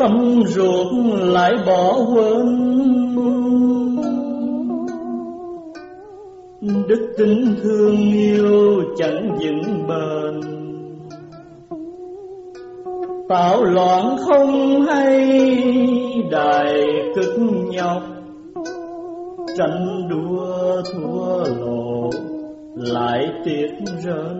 tâm ruột lại bỏ quên. Đức tính thương yêu chẳng vững bền. Tạo loạn không hay, đài cực nhọc. Tranh đua thua lộ, lại tiếc rơi.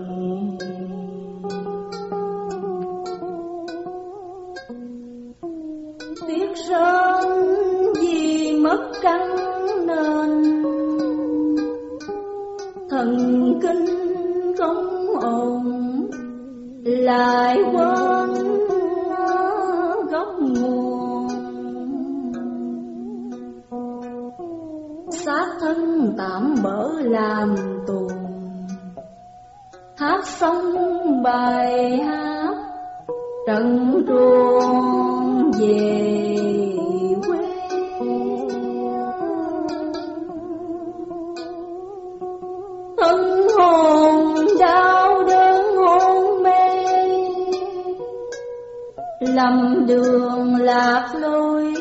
Lầm đường lạc lối,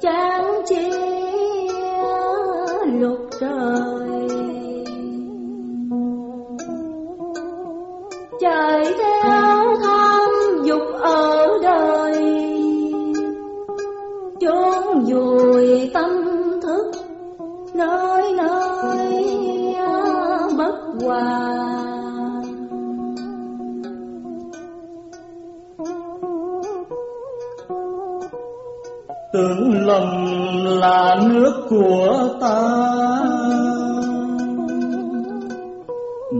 chán chia lục trời. Chạy theo tham dục ở đời, chốn vùi tâm thức, nơi nơi bất hòa. Tưởng lầm là nước của ta.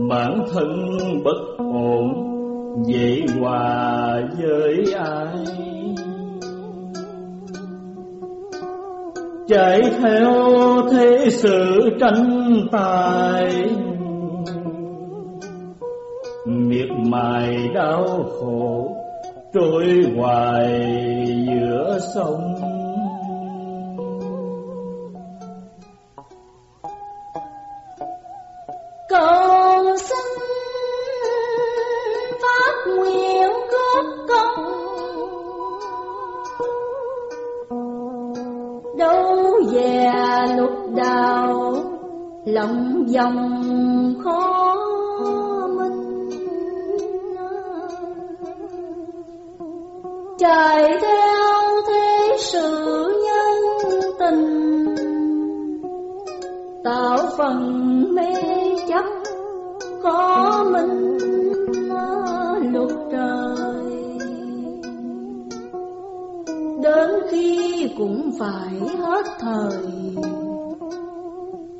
Bản thân bất ổn, dễ hòa với ai? Chạy theo thế sự tranh tài, miệt mài đau khổ, trôi hoài giữa sông. Cầu xin phát nguyện góp công. Đâu về lục đào lòng dòng khó minh. Trời theo thế sự phần mê chấp, có minh lục trời. Đến khi cũng phải hết thời,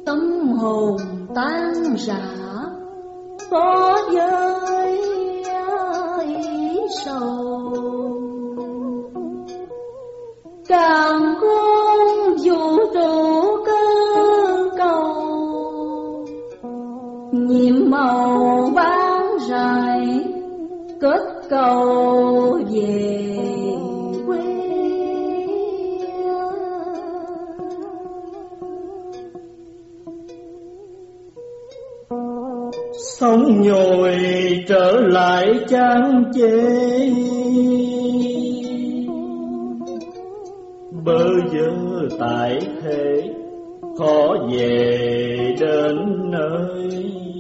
tâm hồn tan rã. Có giới ý sầu, càng khôn kết cầu về quê sống nhồi trở lại chán chê. Bơ vơ tại thế, khó về đến nơi.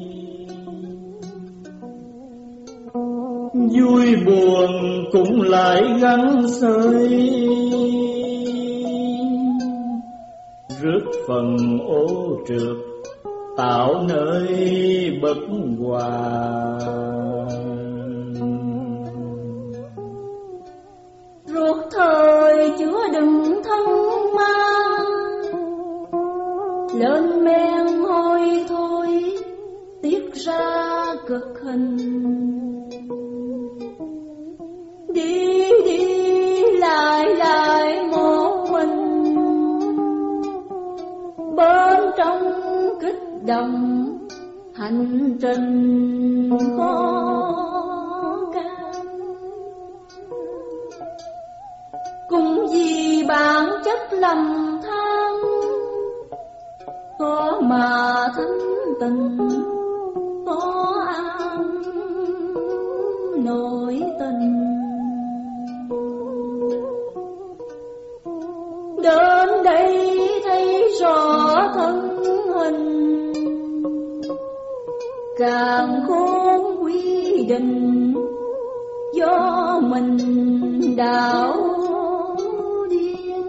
Vui buồn cũng lại gắn sơi rước phần ô trượt, tạo nơi bất hòa. Ruột thời chứa đựng thân ma lên men hôi thôi tiết ra cực hình. đồng hành trình khó khăn. Cũng vì bản chất lầm than, có mà thánh tình, có an nỗi tình. Đến đây thấy rõ thân hình càng khôn quy định, do mình đạo điên.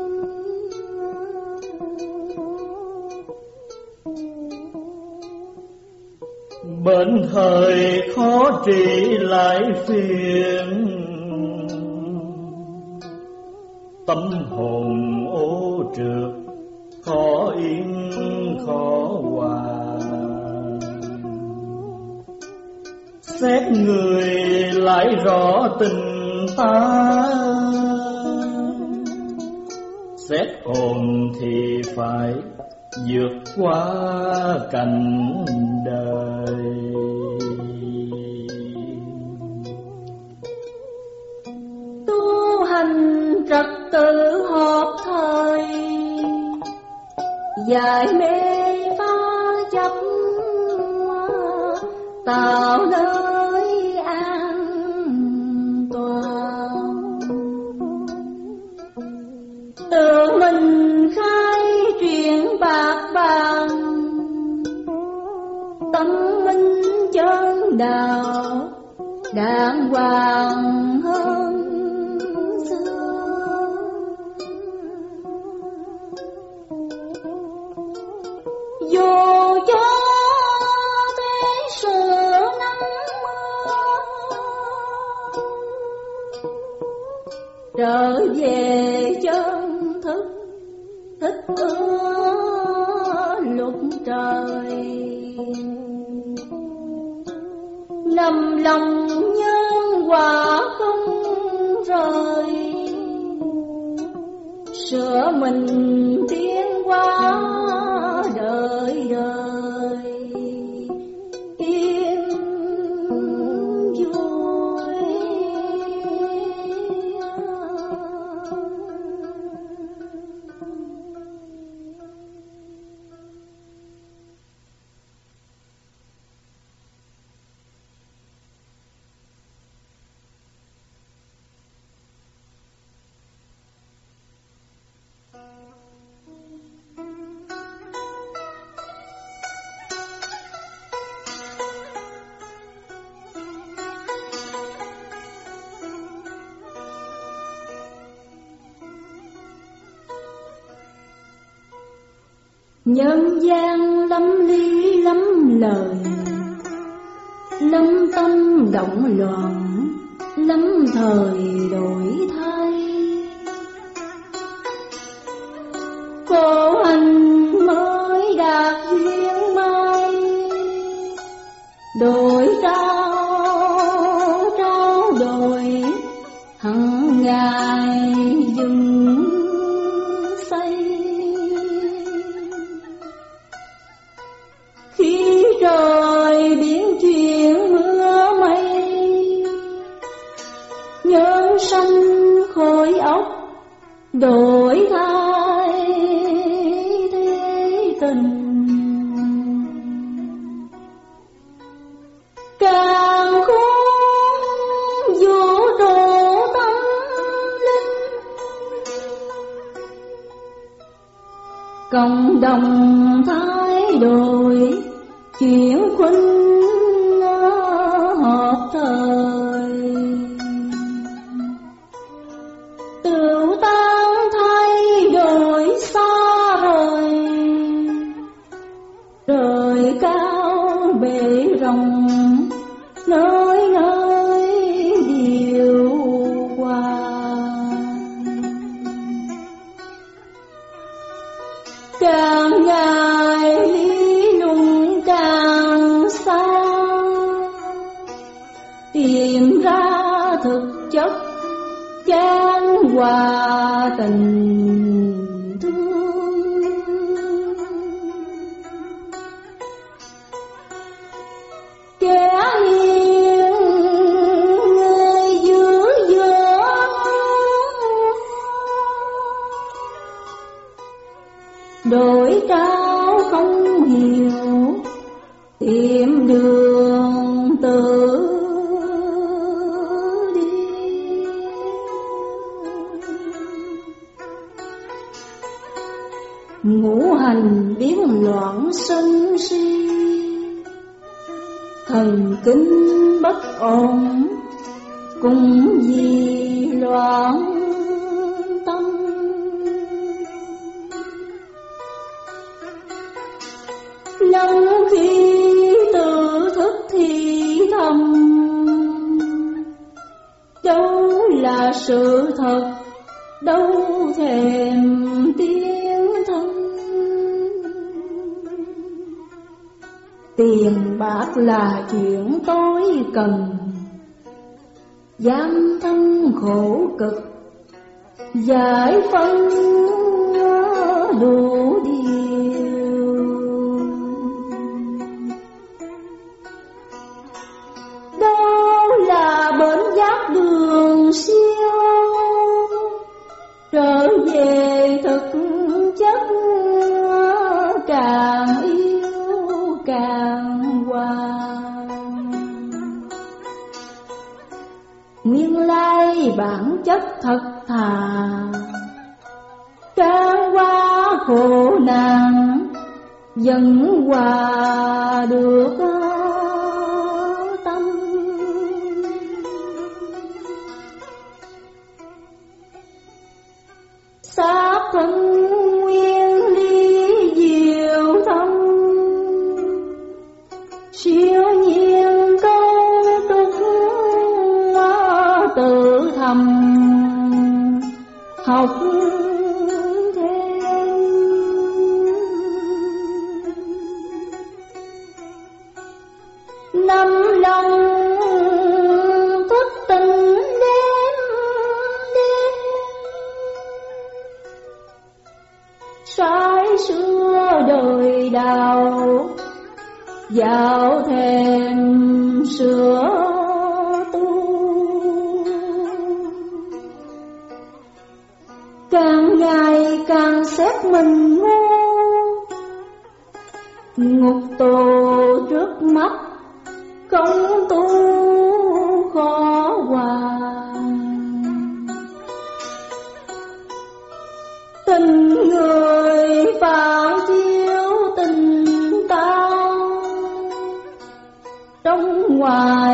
Bệnh thời khó trị lại phiền. Tâm hồn ô trượt, khó yên, khó hòa. Xét người lại rõ tình ta Xét hồn thì phải vượt qua cảnh đời tu hành trật tự hợp thời giải mê phá chấp tạo nên. Đạo đàng hoàng. Nhân gian lắm lý lắm lời lắm tâm động loạn lắm thời đổi thay. Hòa là chuyện tôi cần. Giam thân khổ cực Giải phân đường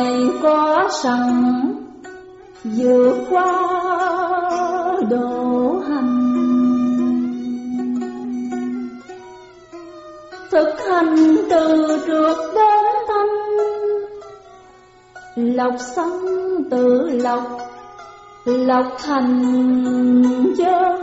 này có sẵn, vượt qua độ hành. Thực hành từ trước đến thanh, lọc sống tự lọc lọc thành chân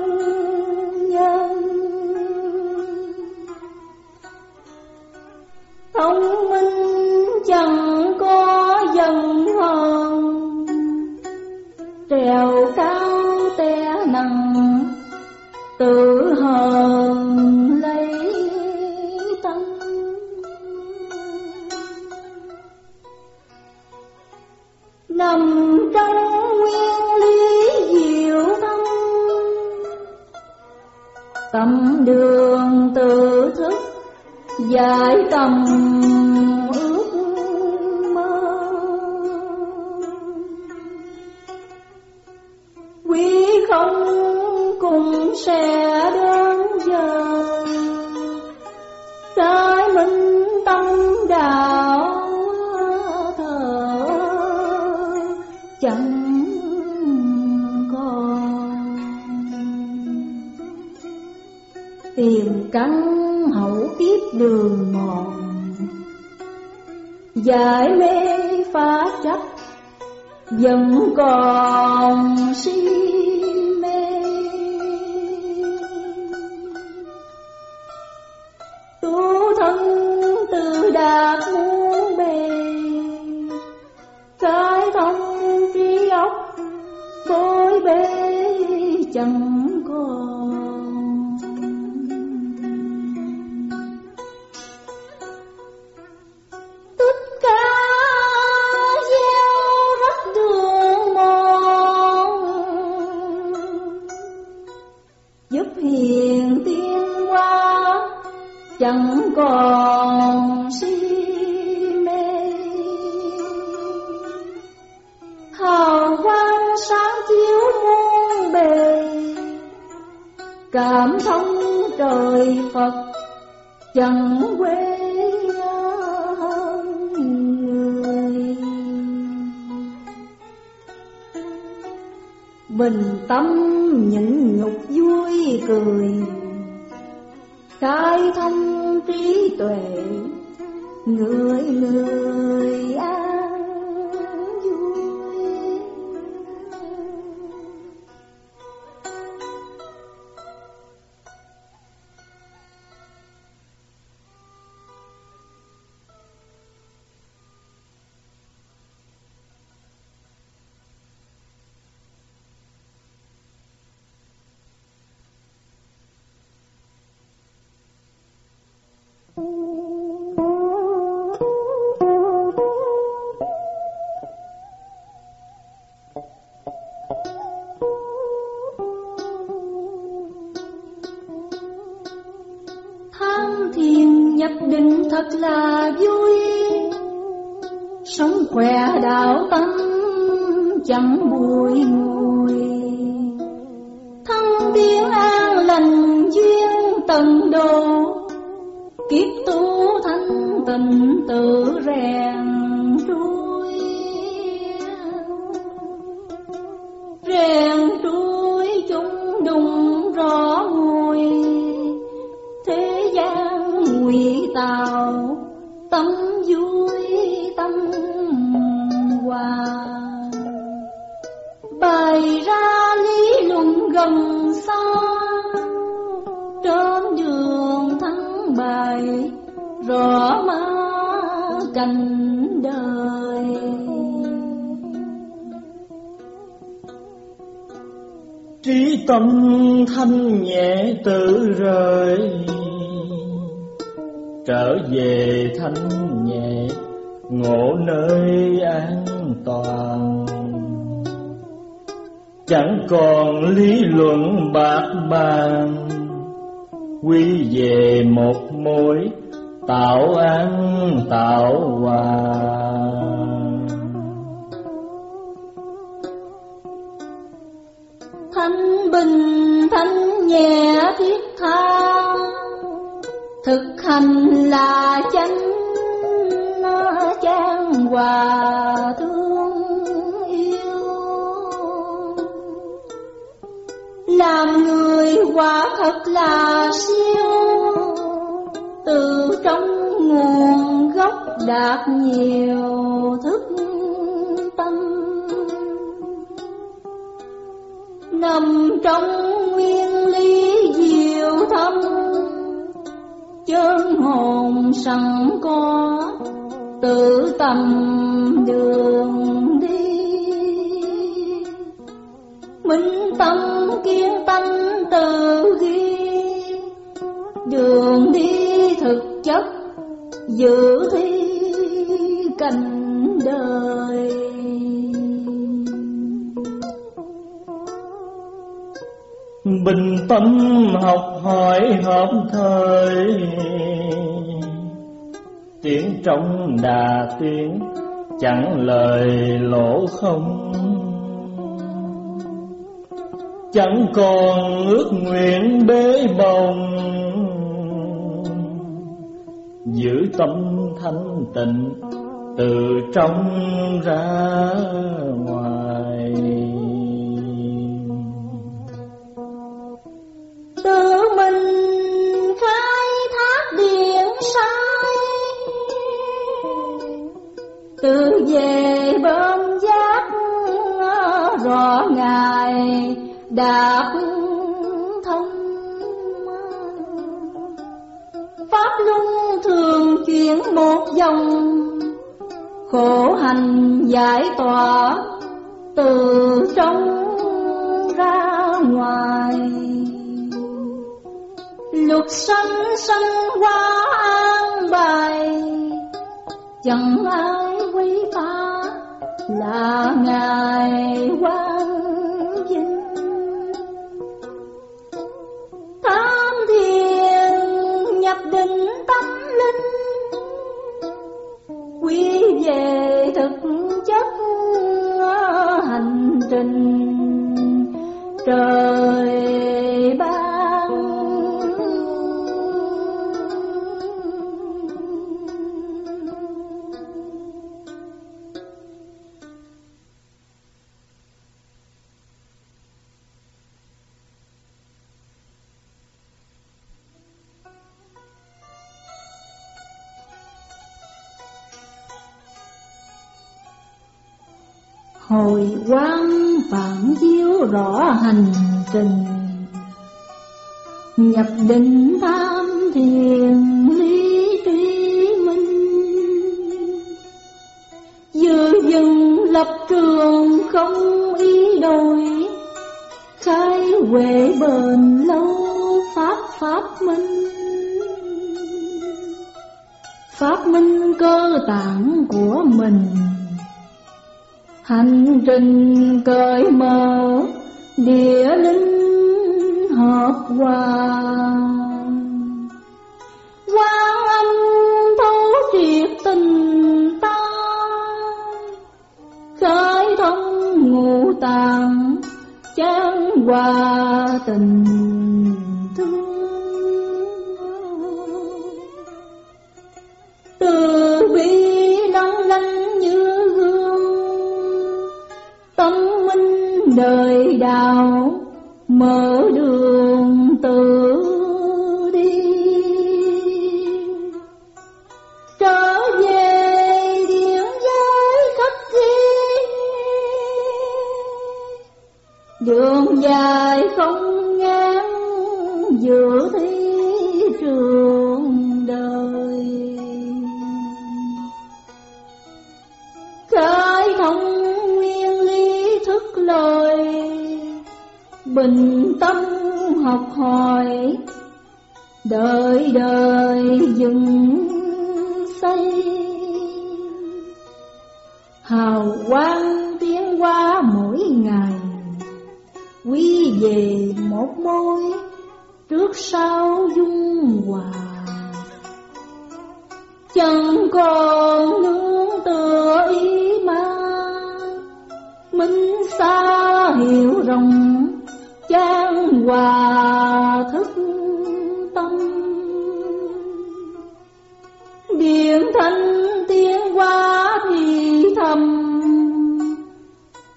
tìm cắn hậu kiếp đường mòn. Giải mê phá chấp vẫn còn si còn lý luận bạc bàn, quy về một mối, tạo ăn, tạo hòa thanh bình thanh nhẹ thiết tha, thực hành là chánh trang hòa thương làm người quả thật là siêu. Từ trong nguồn gốc đạt nhiều thức tâm. Nằm trong nguyên lý diệu thâm chân hồn sẵn có, tự tầm đường. Minh tâm kiên tâm từ ghi. Đường đi thực chất, giữ thi cảnh đời. Bình tâm học hỏi hợp thời. Tiếng trong đà tiếng, chẳng lời lỗ không chẳng còn ước nguyện bế bồng. Giữ tâm thanh tịnh từ trong ra ngoài. Đạt thông pháp luân thường chuyển một dòng, khổ hành giải tỏa từ trong ra ngoài. Luật sanh sanh qua an bài, chẳng ai quý phá là ngài quan quy về thực chất hành trình. Trời ban rồi quang phản chiếu rõ hành trình, Nhập định tham thiền lý trí minh. Dư dừng lập trường không ý đổi, Khai huệ bền lâu pháp pháp minh. Pháp minh cơ tạng của mình Hành trình cởi mở, địa linh hợp hòa. Quan âm thấu triệt tình ta, Khởi thông ngũ tạng chán hòa tình thương. Từ đời đau, mở đường từ đi. Trở về điện giới khách đi đường dài không ngán giữa thiên. Bình tâm học hỏi. Đời đời dừng xây. Hào quang tiến qua mỗi ngày, quy về một môi trước sau dung hòa. Chẳng còn nương tựa ý mà, minh xa hiểu rộng trang hòa thức tâm. Điện thanh tiếng qua thì thầm,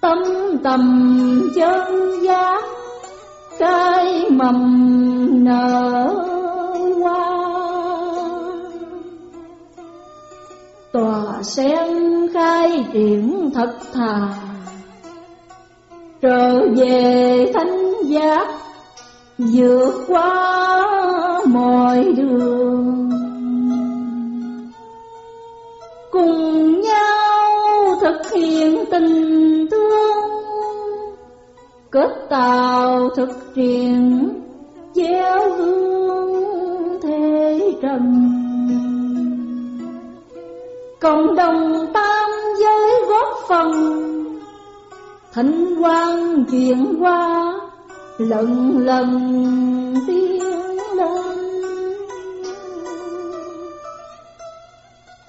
tâm tầm chân giác cái mầm nở hoa. Tòa sen khai triển thật thà, trở về thánh giác vượt qua mọi đường. Cùng nhau thực hiện tình thương kết tạo thực triển gieo hương thế trần. Cộng đồng tam giới góp phần thịnh quang chuyển qua lần lần tiến lên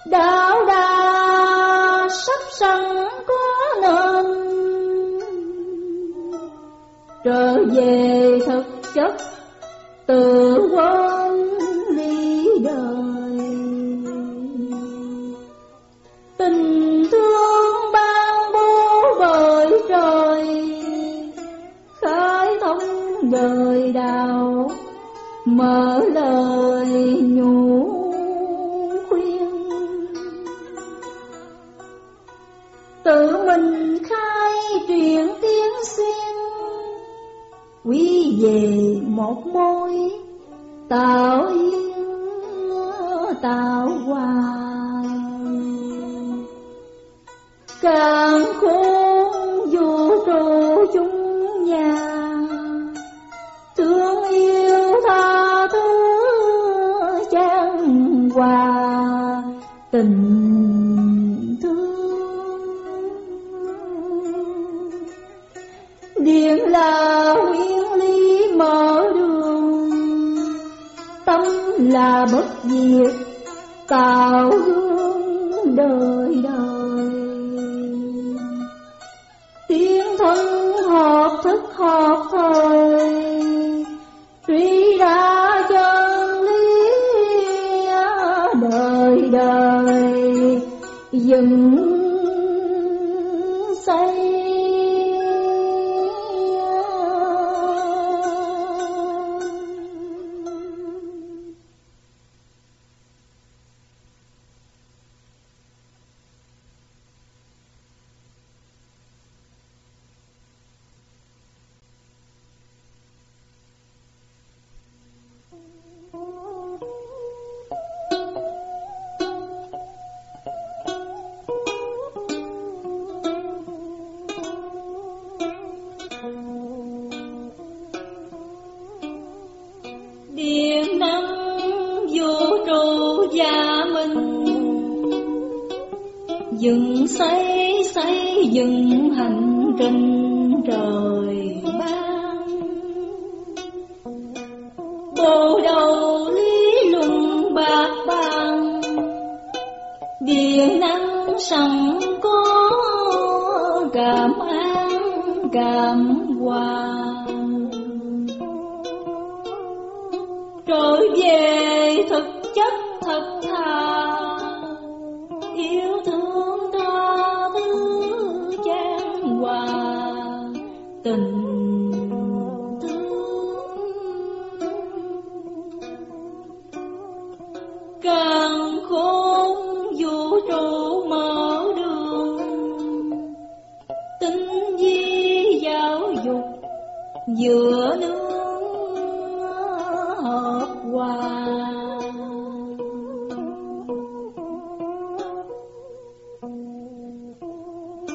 đạo đà sắp sẵn có nên trở về thực chất tự quên dân hành trên trời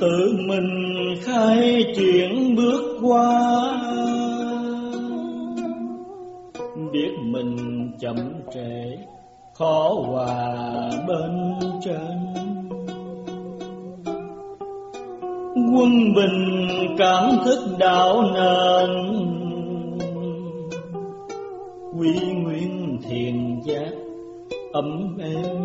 tự mình khai triển bước qua. Biết mình chậm trễ, khó hòa bên trên. Quân bình cảm thức đạo nền. Quy nguyên thiền giác ấm êm.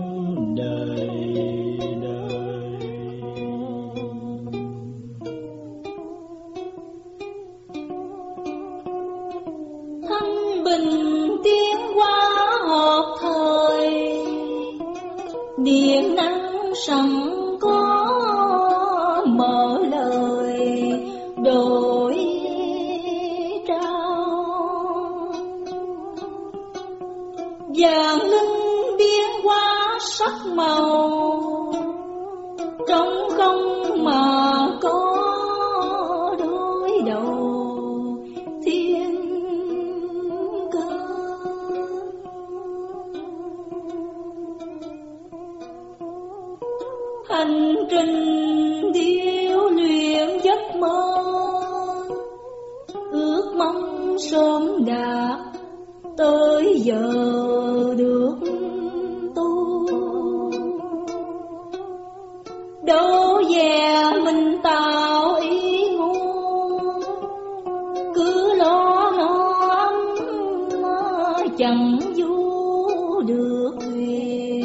chẳng du được quyền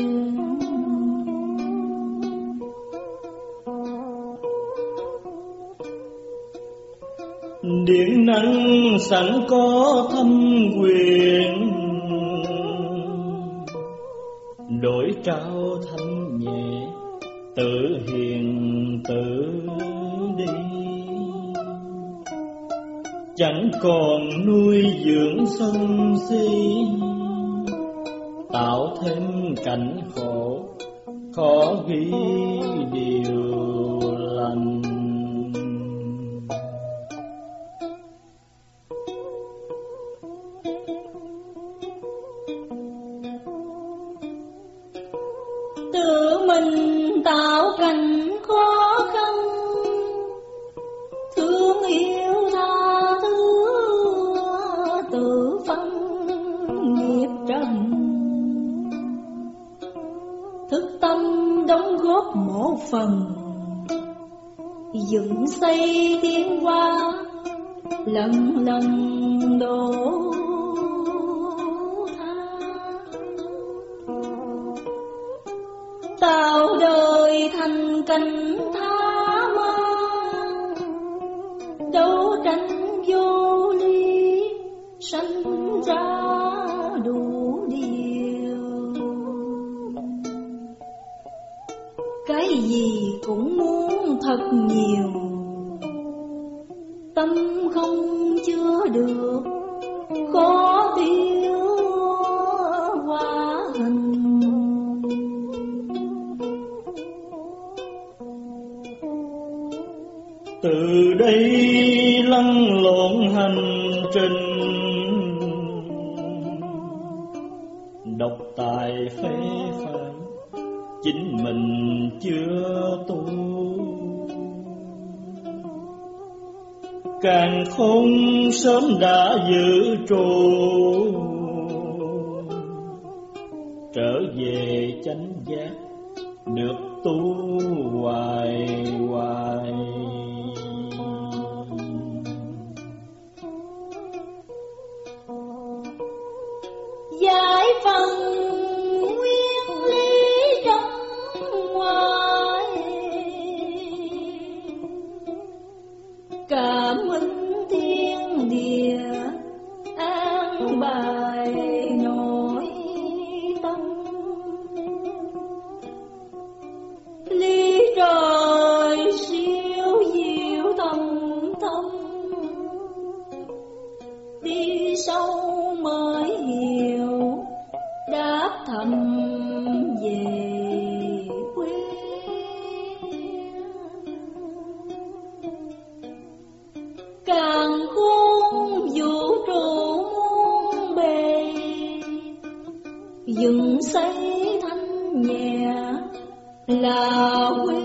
điện năng sẵn có thâm quyền. Đổi trao thanh nhẹ, tự hiện chẳng còn nuôi dưỡng sân si. Tạo thêm cảnh khổ khó ghi điều. gì cũng muốn thật nhiều. phung sớm đã giữ trụ trở về chánh giác. Càng khôn vũ trụ muôn bề. Dựng xây thanh nhẹ là quê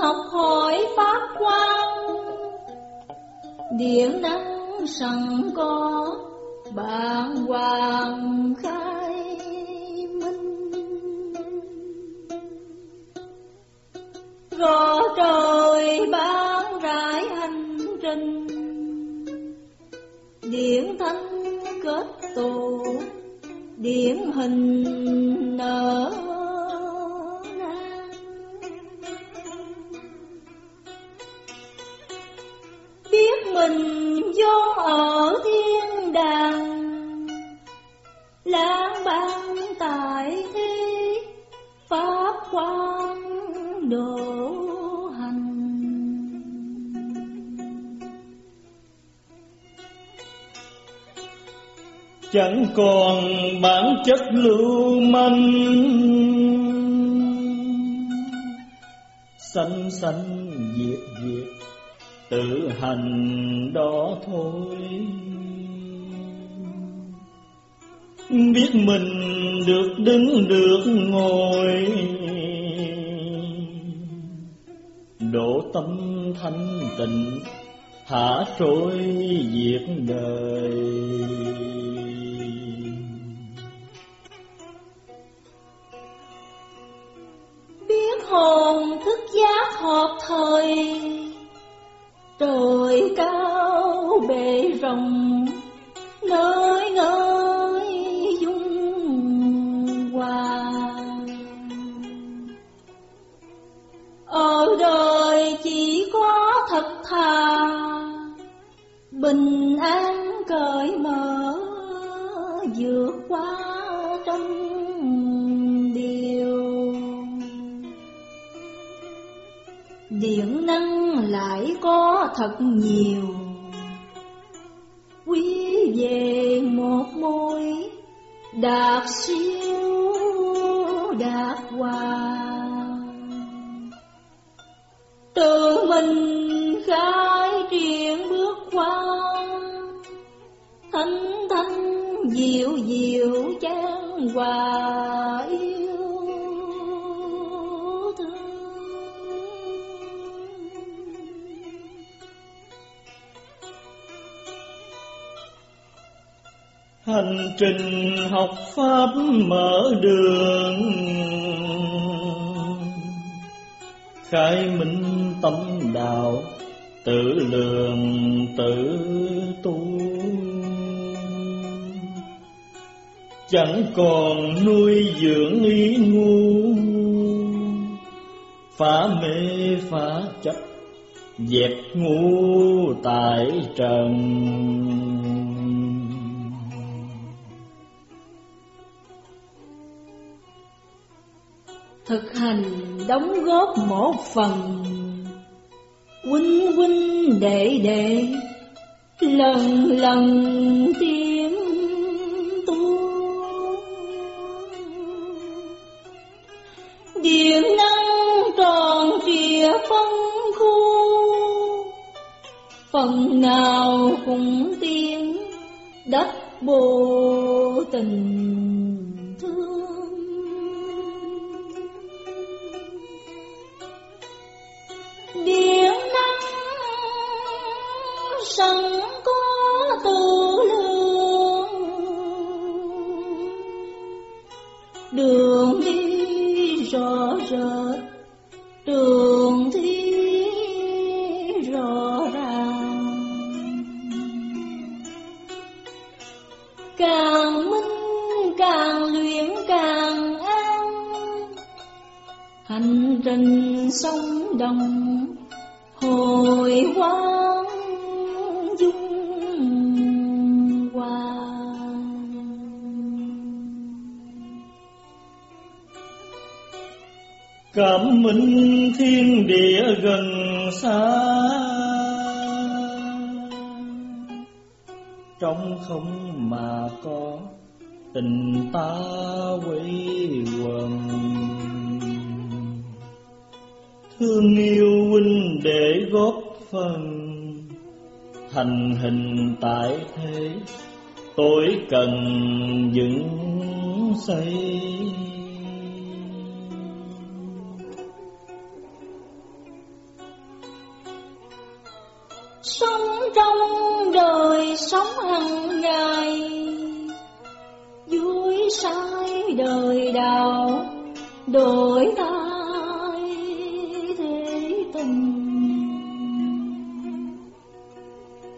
học hỏi pháp quan điện năng sẵn có bạn hoàng khai minh. Rõ trời ban rải hành trình, điển thanh kết tụ, điển hình nở mình vốn ở thiên đàng. Lãng ban tại thế, pháp quang độ hành. Chẳng còn bản chất lưu manh. Sanh sanh diệt diệt tự hành đó thôi. Biết mình được đứng được ngồi. Độ tâm thanh tịnh thả trôi việc đời. Biết hồn thức giác hợp thời trời cao bề rộng thật nhiều. Trình học pháp mở đường. Khai minh tâm đạo, tự lượng tự tu. Chẳng còn nuôi dưỡng ý ngu. Phá mê, phá chấp, dẹp ngu tại trần. Thực hành đóng góp một phần. Huynh huynh đệ đệ, lần lần tiến tu. Điện năng tròn trịa phân khu, phần nào cũng tiến đất bồ tình sẵn có tu lương. Đường đi rõ rệt, đường đi rõ ràng. Càng minh, càng luyện, càng an. Hành trình sông đồng, hồi quang cảm minh thiên địa gần xa. Trong không mà có, tình ta quay quần. Thương yêu huynh để góp phần, thành hình tại thế. Tôi cần dựng xây đổi thay thế tình.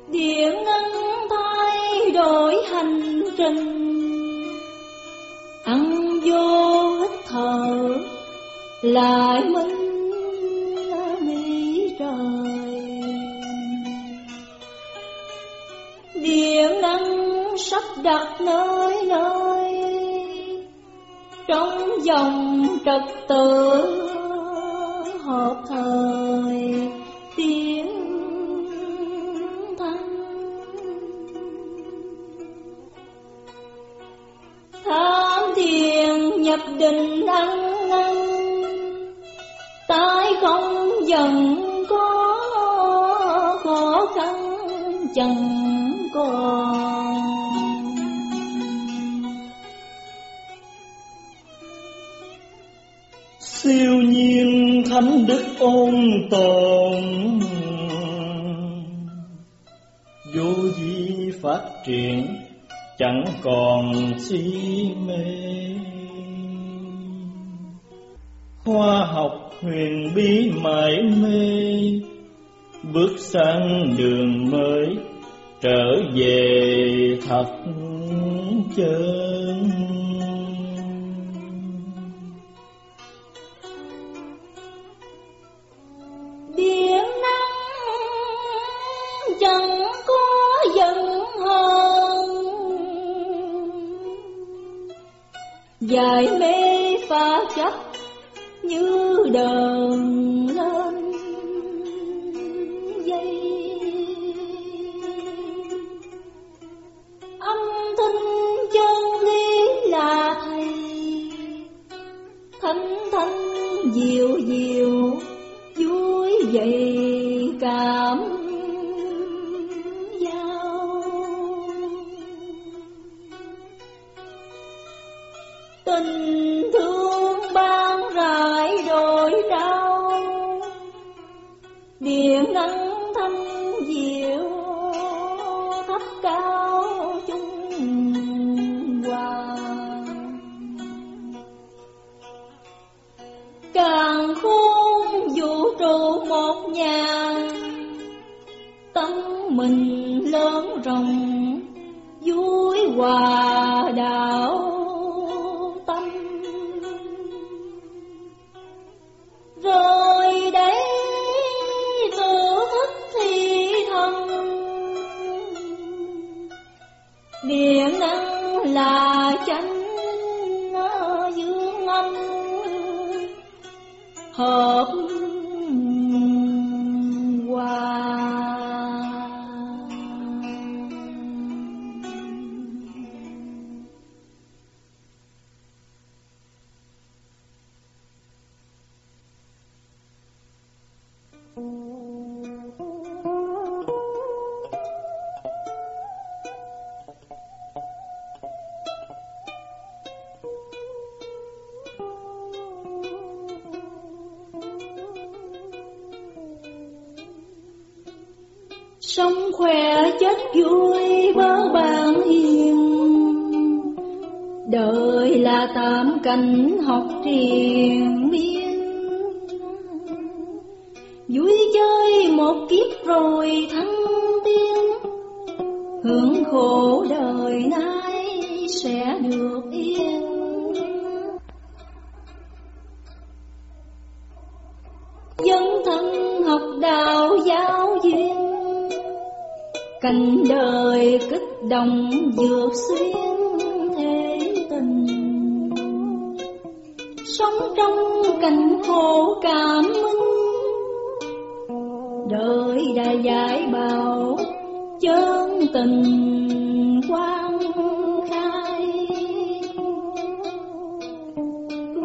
Điện ngân thay đổi hành trình. Ăn vô hít thở, lại minh mỹ trời. Điện năng sắp đặt nơi trong dòng trật tự hợp thời tiến thanh. Tham thiền nhập định ăn năn, tai không dần có khó khăn, chẳng còn thánh đức ôn tồn. Vô vi phát triển, chẳng còn si mê. Khoa học huyền bí mãi mê, bước sang đường mới, trở về thật chân. Dài mê pha chấp như đờn why.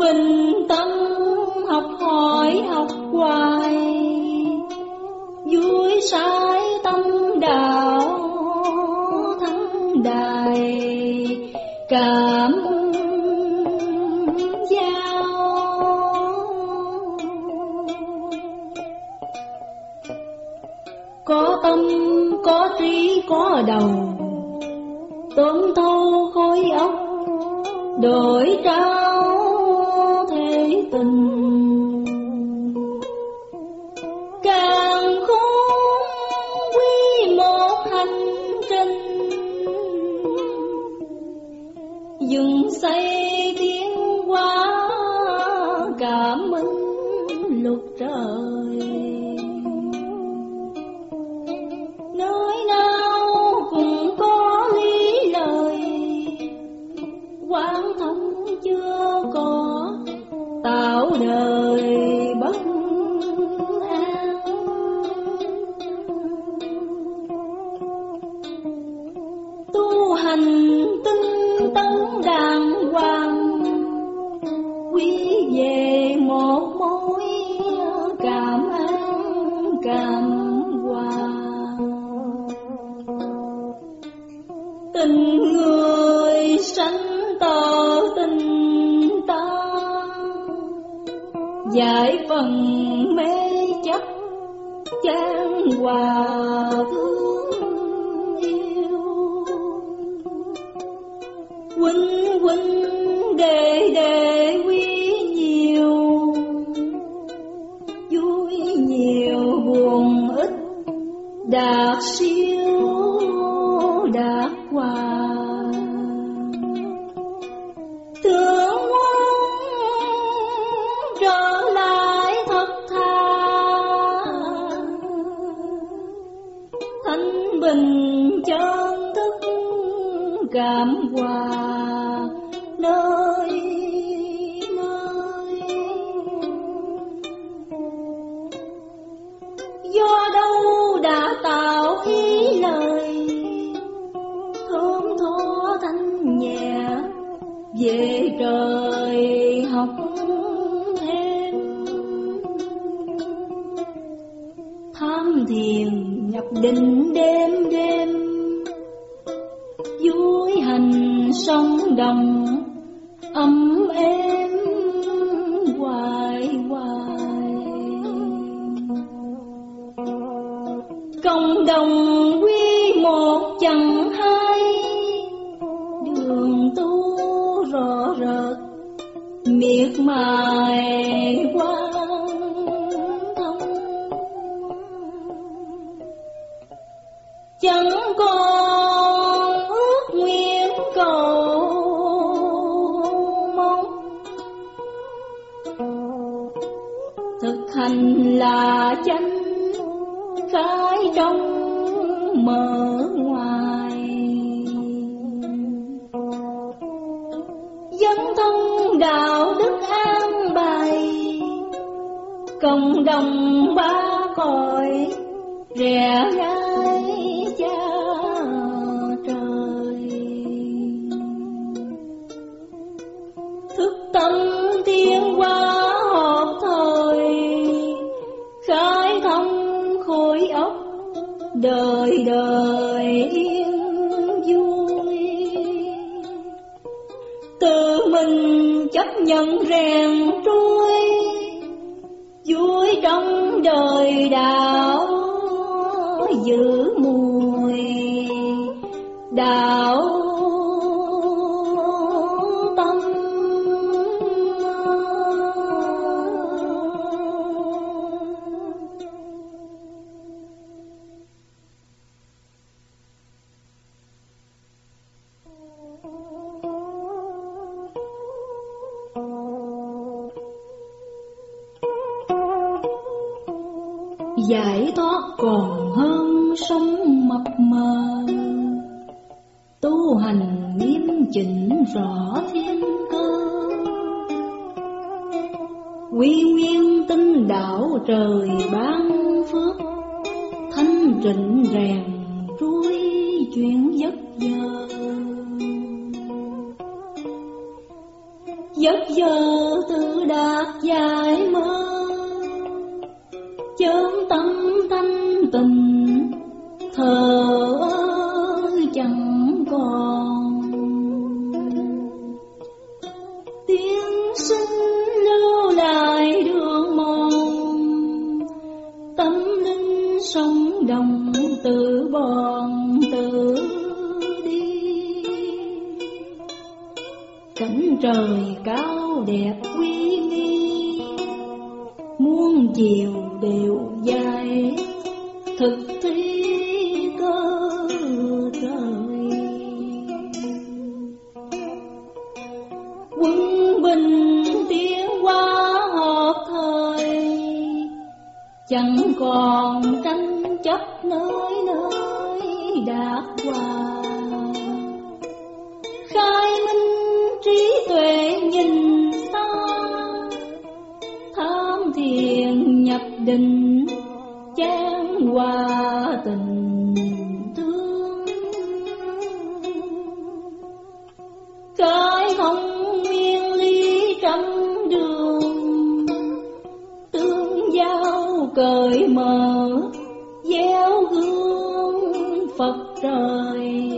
bình tâm học hỏi, học hoài. Vui sai tâm đạo, thắng đài, cảm giao. Có tâm, có trí, có đầu tóm thâu khối óc, đổi trao Um giải phần mê chấp trang hòa thương yêu. Huynh huynh đệ đệ quy nhiều, vui nhiều buồn ít. Đạt siêu đồng ấm êm hoài hoài. Cộng đồng quy một chẳng hai đường tu rõ rệt miệt mài quang thông chẳng còn là chánh khai trong mở ngoài. Dân thông đạo đức an bài, cộng đồng ba cõi rẻ ra nhân rèn trôi vui trong đời đạo quy nguyên tinh đạo trời ban phước, thanh trịnh rèn trôi chuyển giấc giờ. Giấc giờ tự đạt dài mơ, chớm tâm thanh tình thờ Phật trời.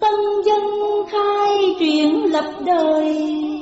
Tân dân khai triển lập đời.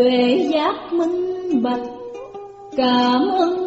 tuệ giác minh bạch cảm ơn